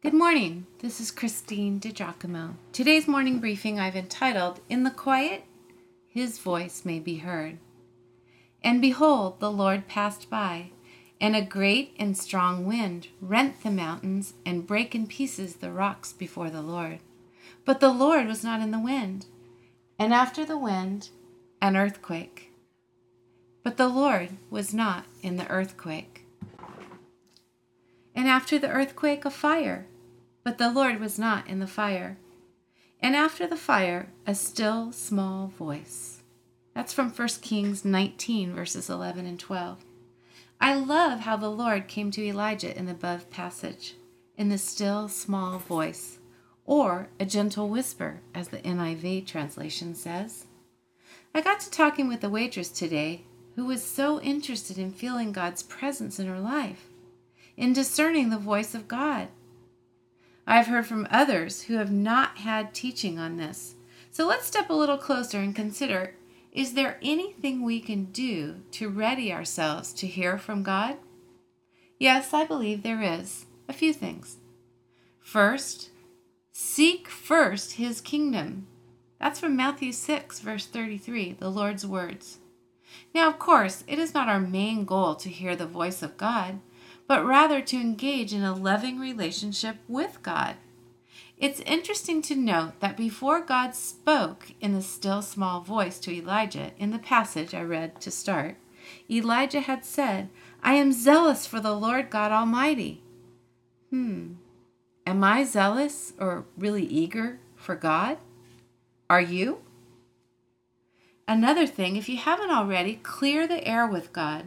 Good morning. This is Christine DiGiacomo. Today's morning briefing I've entitled, In the Quiet, His Voice May Be Heard. And behold, the Lord passed by, and a great and strong wind rent the mountains and brake in pieces the rocks before the Lord. But the Lord was not in the wind. And after the wind, an earthquake. But the Lord was not in the earthquake and after the earthquake a fire, but the Lord was not in the fire. And after the fire a still small voice. That's from 1 Kings 19, verses 11 and 12. I love how the Lord came to Elijah in the above passage, in the still small voice, or a gentle whisper, as the NIV translation says. I got to talking with a waitress today who was so interested in feeling God's presence in her life in discerning the voice of God. I've heard from others who have not had teaching on this. So let's step a little closer and consider is there anything we can do to ready ourselves to hear from God? Yes, I believe there is. A few things. First, seek first his kingdom. That's from Matthew 6, verse 33, the Lord's words. Now, of course, it is not our main goal to hear the voice of God, but rather to engage in a loving relationship with God. It's interesting to note that before God spoke in a still small voice to Elijah in the passage I read to start, Elijah had said, I am zealous for the Lord God Almighty. Hmm. Am I zealous or really eager for God? Are you? Another thing, if you haven't already, clear the air with God.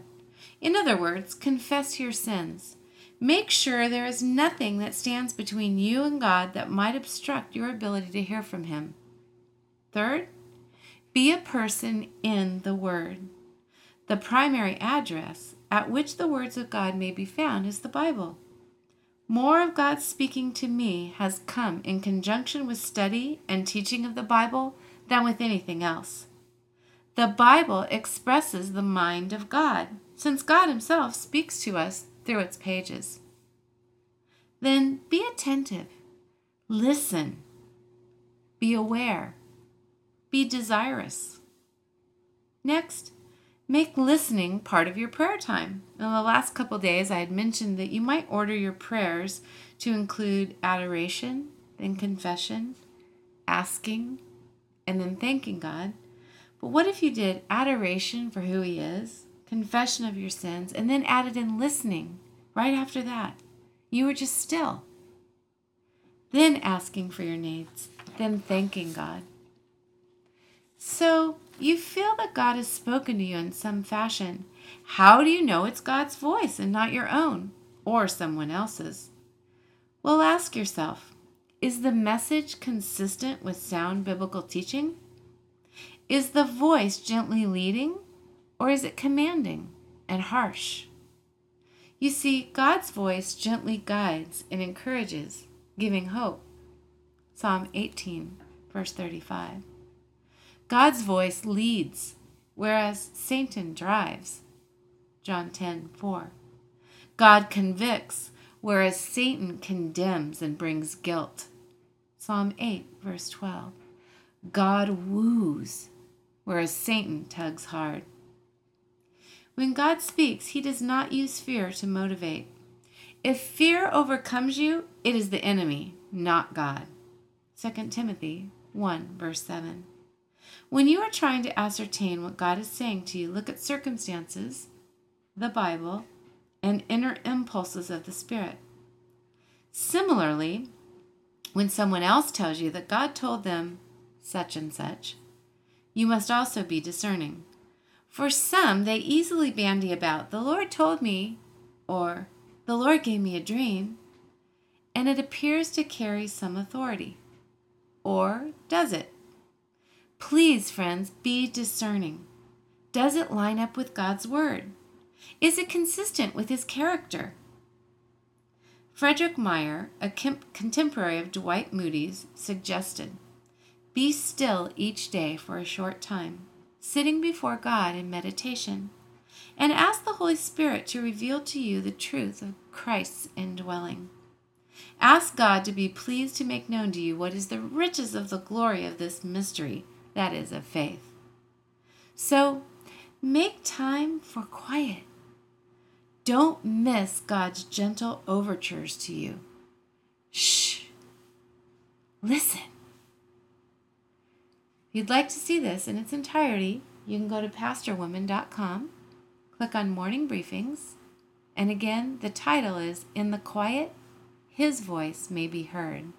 In other words, confess your sins. Make sure there is nothing that stands between you and God that might obstruct your ability to hear from Him. Third, be a person in the Word. The primary address at which the words of God may be found is the Bible. More of God speaking to me has come in conjunction with study and teaching of the Bible than with anything else. The Bible expresses the mind of God since God Himself speaks to us through its pages. Then be attentive, listen, be aware, be desirous. Next, make listening part of your prayer time. In the last couple days, I had mentioned that you might order your prayers to include adoration, then confession, asking, and then thanking God. But what if you did adoration for who He is, confession of your sins, and then added in listening right after that. You were just still. Then asking for your needs, then thanking God. So you feel that God has spoken to you in some fashion. How do you know it's God's voice and not your own or someone else's? Well, ask yourself is the message consistent with sound biblical teaching? Is the voice gently leading or is it commanding and harsh? You see, God's voice gently guides and encourages, giving hope. Psalm 18, verse 35. God's voice leads, whereas Satan drives. John 10, 4. God convicts, whereas Satan condemns and brings guilt. Psalm 8, verse 12. God woos, whereas Satan tugs hard. When God speaks, he does not use fear to motivate. If fear overcomes you, it is the enemy, not God. 2 Timothy 1, verse 7. When you are trying to ascertain what God is saying to you, look at circumstances, the Bible, and inner impulses of the Spirit. Similarly, when someone else tells you that God told them such and such, you must also be discerning. For some, they easily bandy about, the Lord told me, or the Lord gave me a dream, and it appears to carry some authority. Or does it? Please, friends, be discerning. Does it line up with God's Word? Is it consistent with His character? Frederick Meyer, a contemporary of Dwight Moody's, suggested Be still each day for a short time sitting before God in meditation, and ask the Holy Spirit to reveal to you the truth of Christ's indwelling. Ask God to be pleased to make known to you what is the riches of the glory of this mystery, that is, of faith. So, make time for quiet. Don't miss God's gentle overtures to you. Shh. Listen. If you'd like to see this in its entirety, you can go to pastorwoman.com, click on Morning Briefings, and again, the title is In the Quiet, His Voice May Be Heard.